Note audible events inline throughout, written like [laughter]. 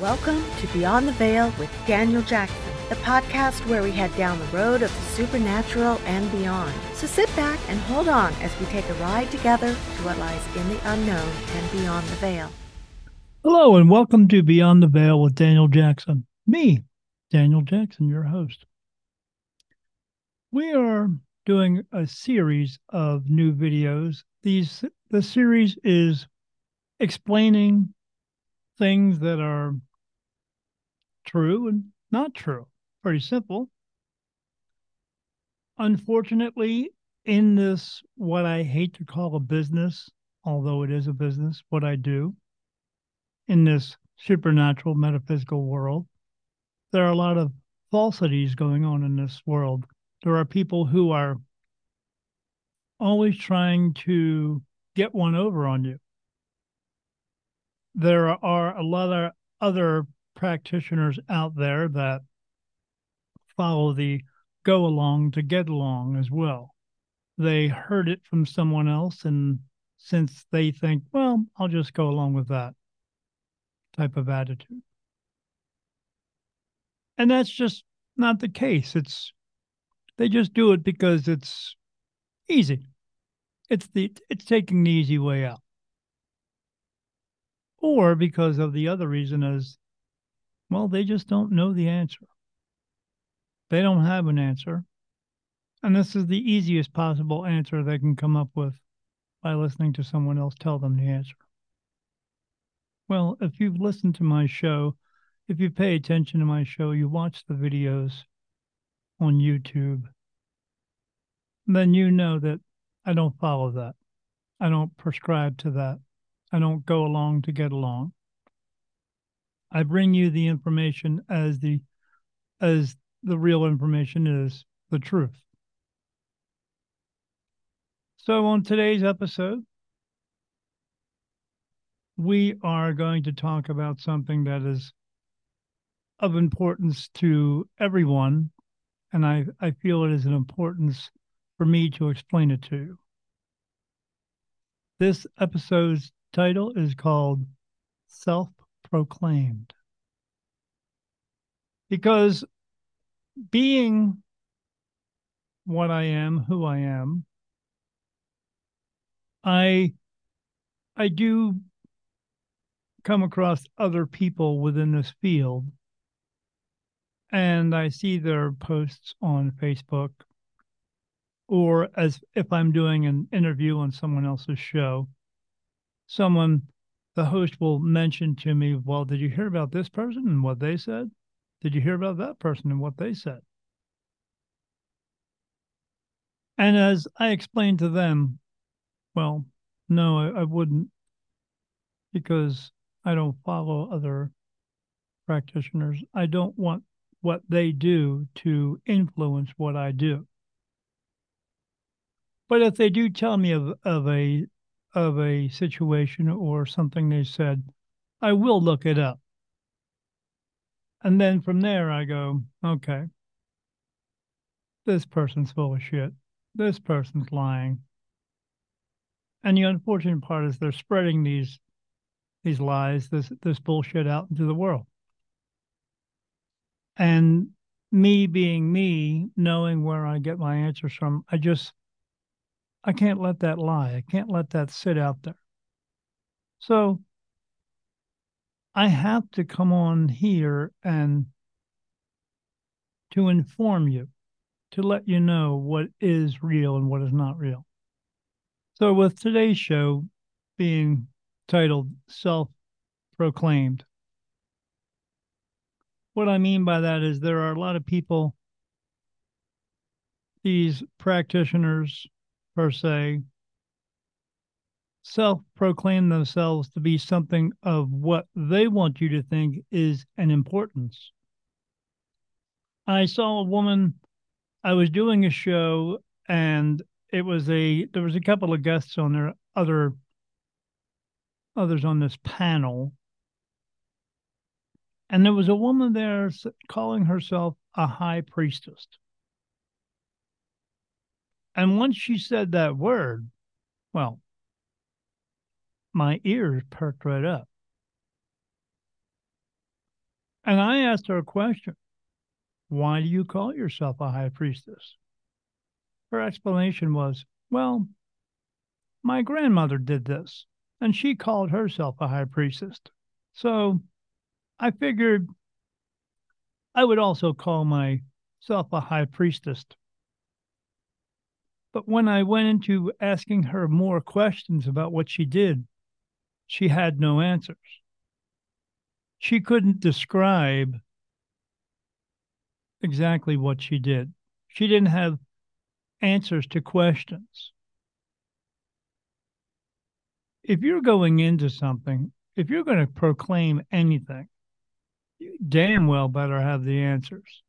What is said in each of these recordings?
Welcome to Beyond the Veil with Daniel Jackson, the podcast where we head down the road of the supernatural and beyond. So sit back and hold on as we take a ride together to what lies in the unknown and beyond the veil. Hello, and welcome to Beyond the Veil with Daniel Jackson. Me, Daniel Jackson, your host. We are doing a series of new videos. These the series is explaining things that are true and not true. Pretty simple. Unfortunately, in this, what I hate to call a business, although it is a business, what I do in this supernatural metaphysical world, there are a lot of falsities going on in this world. There are people who are always trying to get one over on you. There are a lot of other practitioners out there that follow the go along to get along as well. They heard it from someone else, and since they think, well, I'll just go along with that type of attitude. And that's just not the case. It's they just do it because it's easy. It's the it's taking the easy way out. Or because of the other reason is well, they just don't know the answer. They don't have an answer. And this is the easiest possible answer they can come up with by listening to someone else tell them the answer. Well, if you've listened to my show, if you pay attention to my show, you watch the videos on YouTube, then you know that I don't follow that. I don't prescribe to that. I don't go along to get along. I bring you the information as the as the real information is the truth. So on today's episode, we are going to talk about something that is of importance to everyone, and I, I feel it is an importance for me to explain it to you. This episode's title is called Self proclaimed. Because being what I am, who I am, I I do come across other people within this field and I see their posts on Facebook or as if I'm doing an interview on someone else's show, someone the host will mention to me, well, did you hear about this person and what they said? Did you hear about that person and what they said? And as I explained to them, well, no, I, I wouldn't because I don't follow other practitioners. I don't want what they do to influence what I do. But if they do tell me of, of a of a situation or something they said, I will look it up. And then from there, I go, okay, this person's full of shit. This person's lying. And the unfortunate part is they're spreading these these lies, this this bullshit out into the world. And me being me, knowing where I get my answers from, I just I can't let that lie. I can't let that sit out there. So I have to come on here and to inform you, to let you know what is real and what is not real. So, with today's show being titled Self Proclaimed, what I mean by that is there are a lot of people, these practitioners, per se, self proclaim themselves to be something of what they want you to think is an importance. I saw a woman, I was doing a show and it was a there was a couple of guests on there other others on this panel and there was a woman there calling herself a high priestess and once she said that word, well, my ears perked right up. And I asked her a question Why do you call yourself a high priestess? Her explanation was, Well, my grandmother did this, and she called herself a high priestess. So I figured I would also call myself a high priestess. But when I went into asking her more questions about what she did, she had no answers. She couldn't describe exactly what she did. She didn't have answers to questions. If you're going into something, if you're going to proclaim anything, you damn well better have the answers.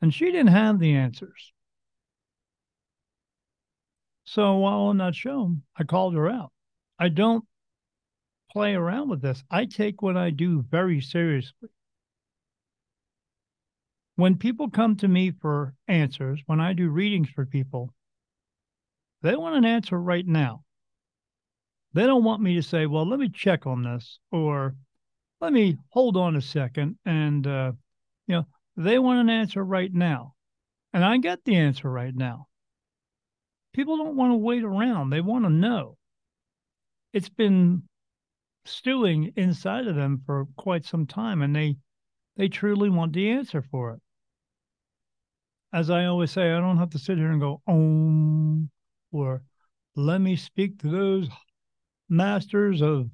And she didn't have the answers. So while on that show, I called her out. I don't play around with this. I take what I do very seriously. When people come to me for answers, when I do readings for people, they want an answer right now. They don't want me to say, well, let me check on this or let me hold on a second. And, uh, you know, they want an answer right now. And I get the answer right now. People don't want to wait around, they want to know. It's been stewing inside of them for quite some time and they they truly want the answer for it. As i always say i don't have to sit here and go om or let me speak to those masters of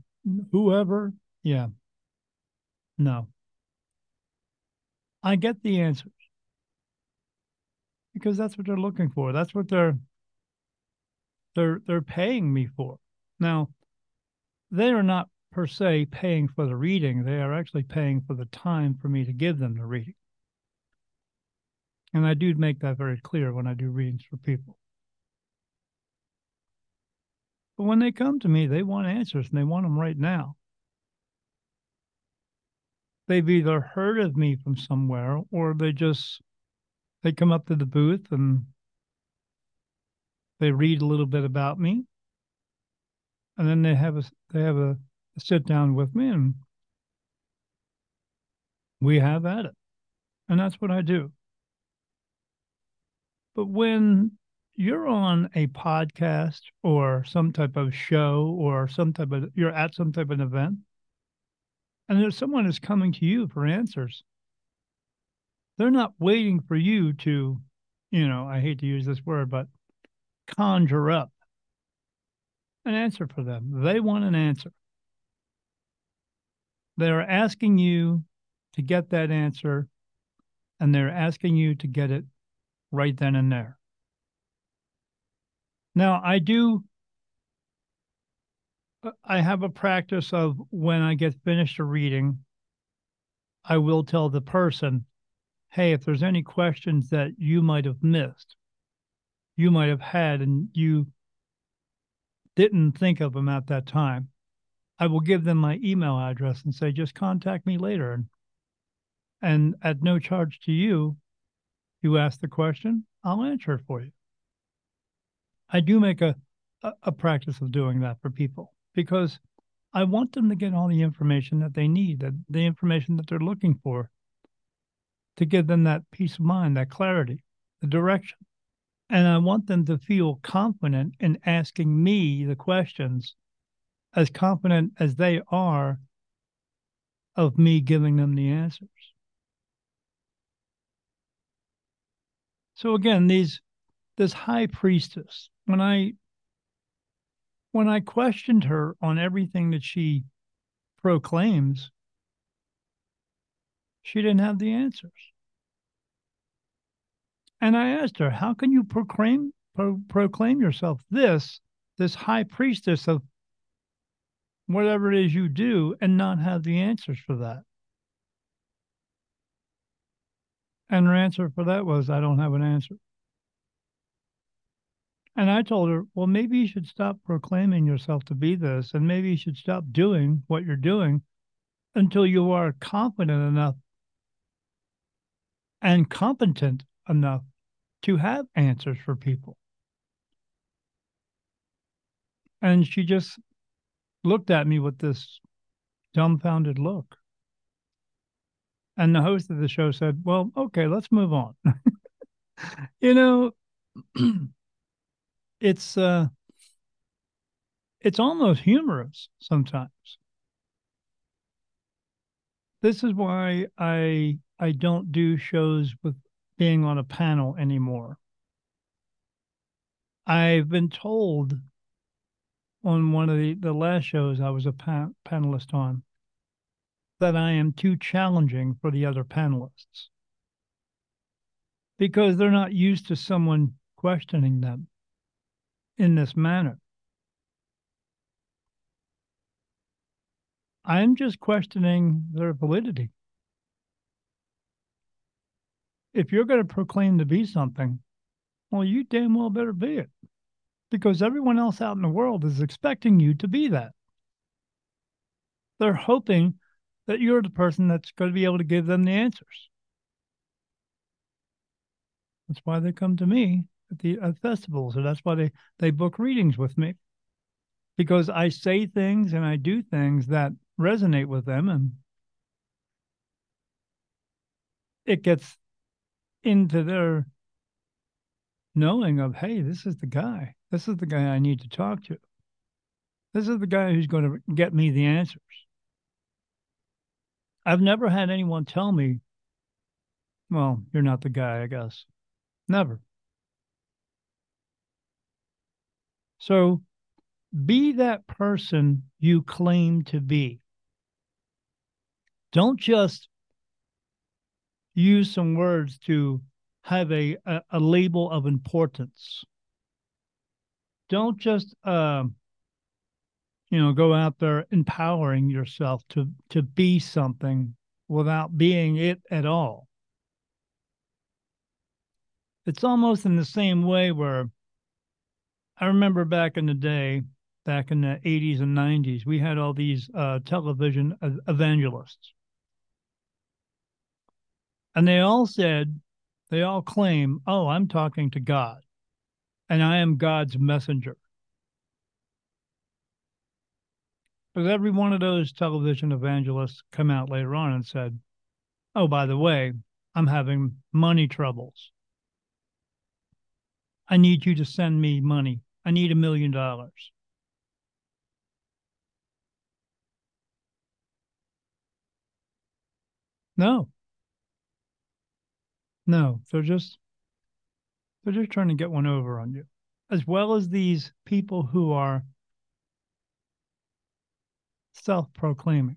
whoever. Yeah. No. I get the answers. Because that's what they're looking for. That's what they're they're they're paying me for now they are not per se paying for the reading. They are actually paying for the time for me to give them the reading. And I do make that very clear when I do readings for people. But when they come to me, they want answers and they want them right now. They've either heard of me from somewhere or they just they come up to the booth and they read a little bit about me and then they have a they have a sit down with me and we have at it. And that's what I do. But when you're on a podcast or some type of show or some type of you're at some type of event and there's someone is coming to you for answers they're not waiting for you to you know i hate to use this word but conjure up an answer for them they want an answer they're asking you to get that answer, and they're asking you to get it right then and there. Now, I do, uh, I have a practice of when I get finished a reading, I will tell the person, hey, if there's any questions that you might have missed, you might have had, and you didn't think of them at that time, I will give them my email address and say, just contact me later. And, and at no charge to you, you ask the question, I'll answer it for you. I do make a, a, a practice of doing that for people because I want them to get all the information that they need, that the information that they're looking for to give them that peace of mind, that clarity, the direction. And I want them to feel confident in asking me the questions as confident as they are of me giving them the answers. So again, these this high priestess, when I when I questioned her on everything that she proclaims, she didn't have the answers. And I asked her, how can you proclaim pro- proclaim yourself this, this high priestess of whatever it is you do and not have the answers for that. And her answer for that was, I don't have an answer. And I told her, well, maybe you should stop proclaiming yourself to be this, and maybe you should stop doing what you're doing until you are confident enough and competent enough to have answers for people. And she just looked at me with this dumbfounded look. And the host of the show said, Well, okay, let's move on. [laughs] you know, [clears throat] it's uh it's almost humorous sometimes. This is why I I don't do shows with being on a panel anymore. I've been told on one of the, the last shows I was a pa- panelist on that I am too challenging for the other panelists because they're not used to someone questioning them in this manner. I'm just questioning their validity. If you're going to proclaim to be something, well, you damn well better be it because everyone else out in the world is expecting you to be that. They're hoping that you're the person that's going to be able to give them the answers. That's why they come to me at the at festivals, or that's why they they book readings with me, because I say things and I do things that resonate with them, and it gets into their knowing of, hey, this is the guy. This is the guy I need to talk to. This is the guy who's going to get me the answers. I've never had anyone tell me, well, you're not the guy, I guess. Never. So be that person you claim to be. Don't just use some words to have a, a, a label of importance. Don't just, uh, you know, go out there empowering yourself to to be something without being it at all. It's almost in the same way where I remember back in the day, back in the 80s and 90s, we had all these uh, television evangelists. And they all said, they all claim, oh, I'm talking to God and I am God's messenger. But every one of those television evangelists come out later on and said, oh, by the way, I'm having money troubles. I need you to send me money. I need a million dollars. No. No, they're just they're just trying to get one over on you. As well as these people who are self-proclaiming.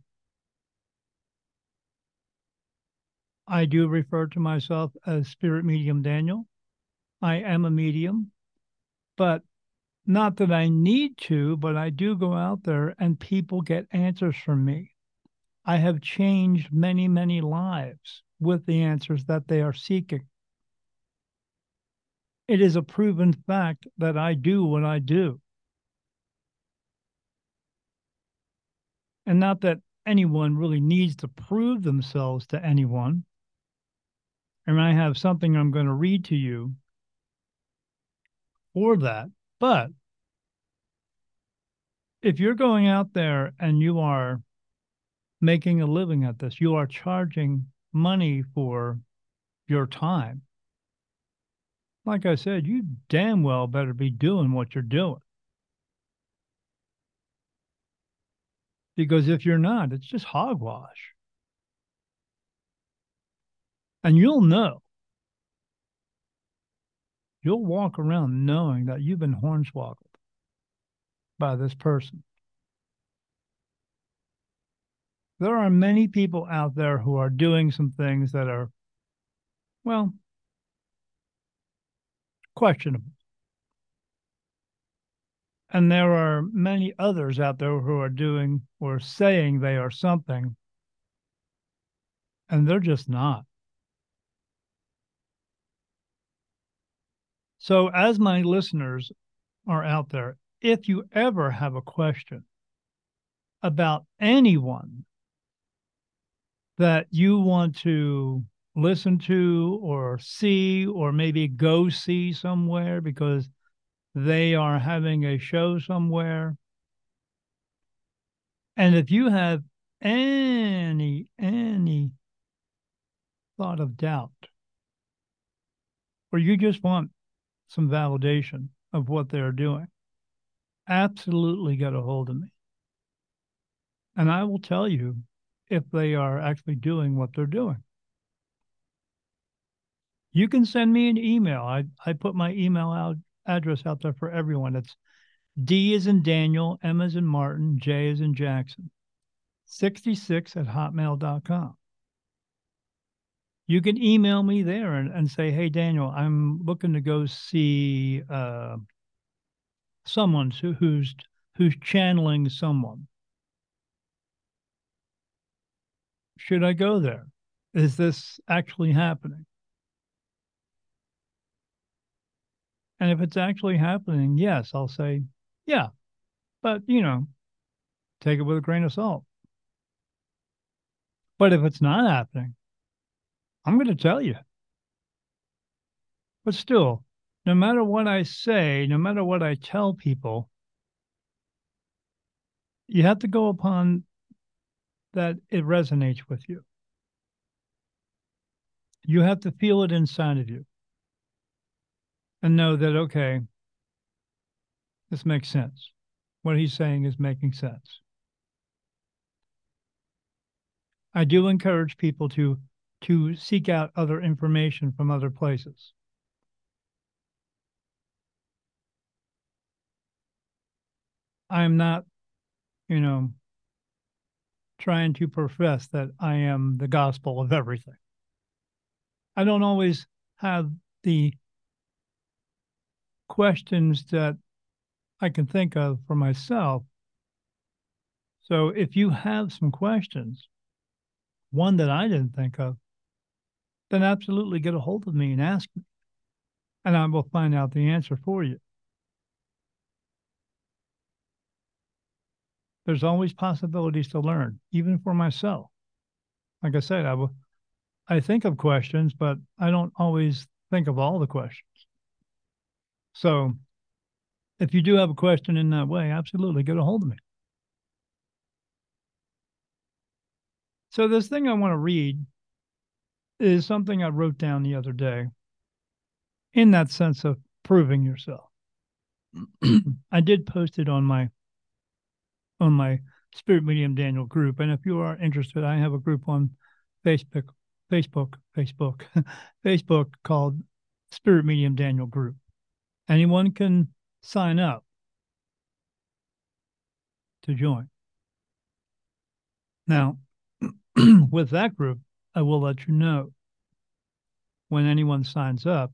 I do refer to myself as spirit medium Daniel. I am a medium, but not that I need to, but I do go out there and people get answers from me. I have changed many, many lives with the answers that they are seeking. It is a proven fact that I do what I do. And not that anyone really needs to prove themselves to anyone. And I have something I'm going to read to you for that. But if you're going out there and you are making a living at this, you are charging money for your time. Like I said, you damn well better be doing what you're doing. Because if you're not, it's just hogwash. And you'll know. You'll walk around knowing that you've been hornswoggled by this person. There are many people out there who are doing some things that are, well, questionable. And there are many others out there who are doing or saying they are something, and they're just not. So, as my listeners are out there, if you ever have a question about anyone that you want to listen to or see or maybe go see somewhere because they are having a show somewhere. And if you have any any thought of doubt, or you just want some validation of what they're doing, absolutely get a hold of me. And I will tell you if they are actually doing what they're doing. You can send me an email. I, I put my email out address out there for everyone. It's D is in Daniel, M is in Martin, J is in Jackson, 66 at hotmail.com. You can email me there and, and say, hey, Daniel, I'm looking to go see uh, someone who, who's who's channeling someone. Should I go there? Is this actually happening? And if it's actually happening, yes, I'll say, yeah. But, you know, take it with a grain of salt. But if it's not happening, I'm going to tell you. But still, no matter what I say, no matter what I tell people, you have to go upon that it resonates with you. You have to feel it inside of you and know that, okay, this makes sense. What he's saying is making sense. I do encourage people to to seek out other information from other places. I'm not, you know, trying to profess that I am the gospel of everything. I don't always have the questions that I can think of for myself. So if you have some questions, one that I didn't think of, then absolutely get a hold of me and ask me, and I will find out the answer for you. There's always possibilities to learn, even for myself. Like I said, I will, I think of questions, but I don't always think of all the questions. So if you do have a question in that way, absolutely get a hold of me. So this thing I want to read is something I wrote down the other day in that sense of proving yourself. [clears throat] I did post it on my on my Spirit Medium Daniel group. And if you are interested, I have a group on Facebook, Facebook, Facebook, [laughs] Facebook called Spirit Medium Daniel Group. Anyone can sign up to join. Now, [clears throat] with that group, I will let you know when anyone signs up.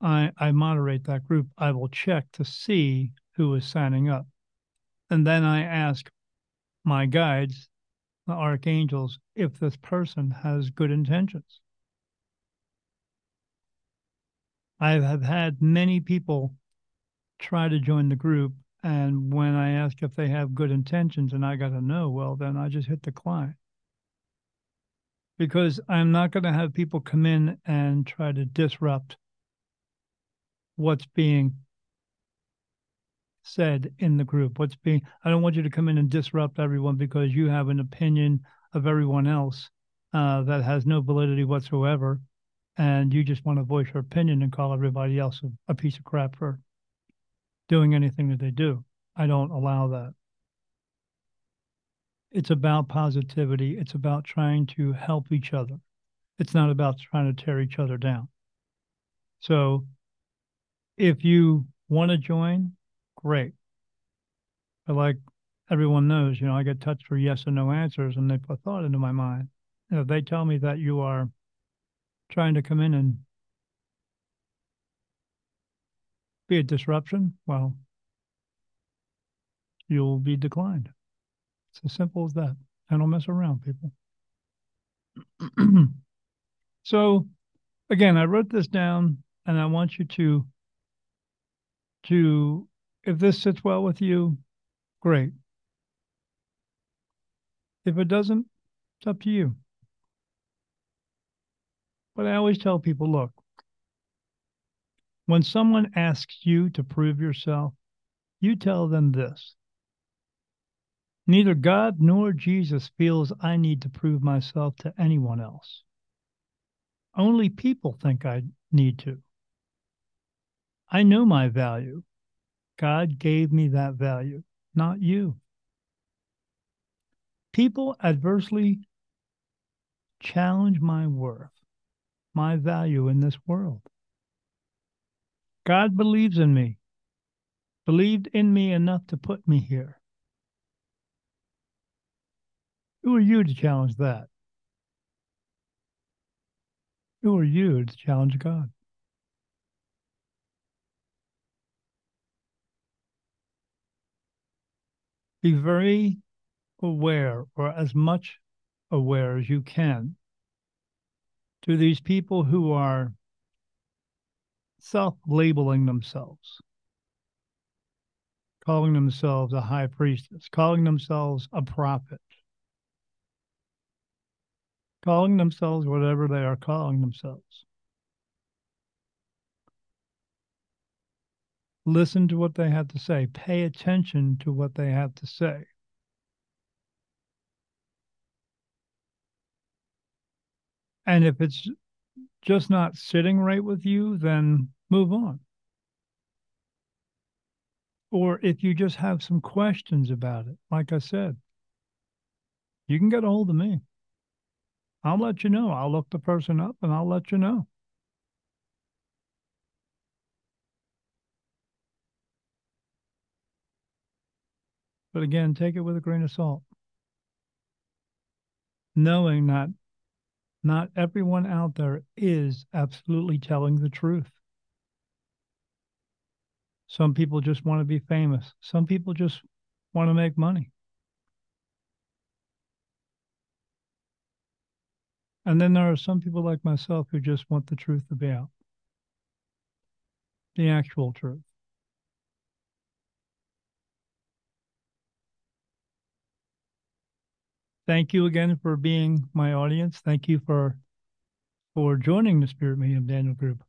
I, I moderate that group. I will check to see who is signing up. And then I ask my guides, the archangels, if this person has good intentions. I have had many people try to join the group. And when I ask if they have good intentions and I got to know, well, then I just hit decline because I'm not going to have people come in and try to disrupt what's being said in the group. What's being, I don't want you to come in and disrupt everyone because you have an opinion of everyone else uh, that has no validity whatsoever. And you just want to voice your opinion and call everybody else a, a piece of crap for doing anything that they do. I don't allow that it's about positivity. It's about trying to help each other. It's not about trying to tear each other down. So if you want to join, great. But like everyone knows, you know, I get touched for yes and no answers and they put thought into my mind. Know, they tell me that you are trying to come in and be a disruption, well, you'll be declined. It's as simple as that. I don't mess around, people. [clears throat] so again, I wrote this down and I want you to to if this sits well with you, great. If it doesn't, it's up to you. But I always tell people, look, when someone asks you to prove yourself, you tell them this Neither God nor Jesus feels I need to prove myself to anyone else. Only people think I need to. I know my value. God gave me that value, not you. People adversely challenge my worth, my value in this world. God believes in me, believed in me enough to put me here. Who are you to challenge that? Who are you to challenge God? Be very aware, or as much aware as you can, to these people who are self labeling themselves, calling themselves a high priestess, calling themselves a prophet, calling themselves whatever they are calling themselves. Listen to what they have to say, pay attention to what they have to say. And if it's just not sitting right with you, then move on. Or if you just have some questions about it, like I said, you can get a hold of me. I'll let you know. I'll look the person up and I'll let you know. But again, take it with a grain of salt. Knowing that not everyone out there is absolutely telling the truth. Some people just want to be famous. Some people just want to make money. And then there are some people like myself who just want the truth to be out, the actual truth. Thank you again for being my audience. Thank you for for joining the Spirit Medium Daniel Group.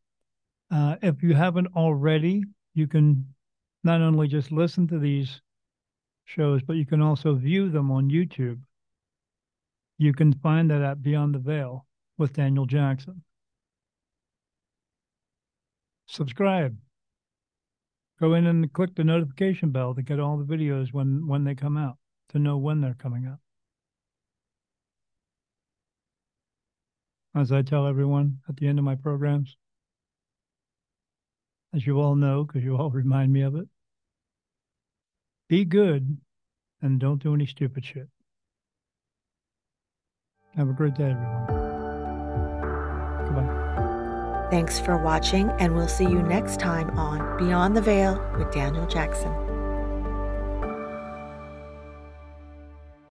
Uh, if you haven't already, you can not only just listen to these shows, but you can also view them on YouTube. You can find that at Beyond the Veil with Daniel Jackson. Subscribe. Go in and click the notification bell to get all the videos when when they come out, to know when they're coming out. As I tell everyone at the end of my programs, as you all know, because you all [laughs] remind me of it, be good and don't do any stupid shit. Have a great day, everyone. Goodbye. Thanks for watching, and we'll see you next time on Beyond the Veil with Daniel Jackson.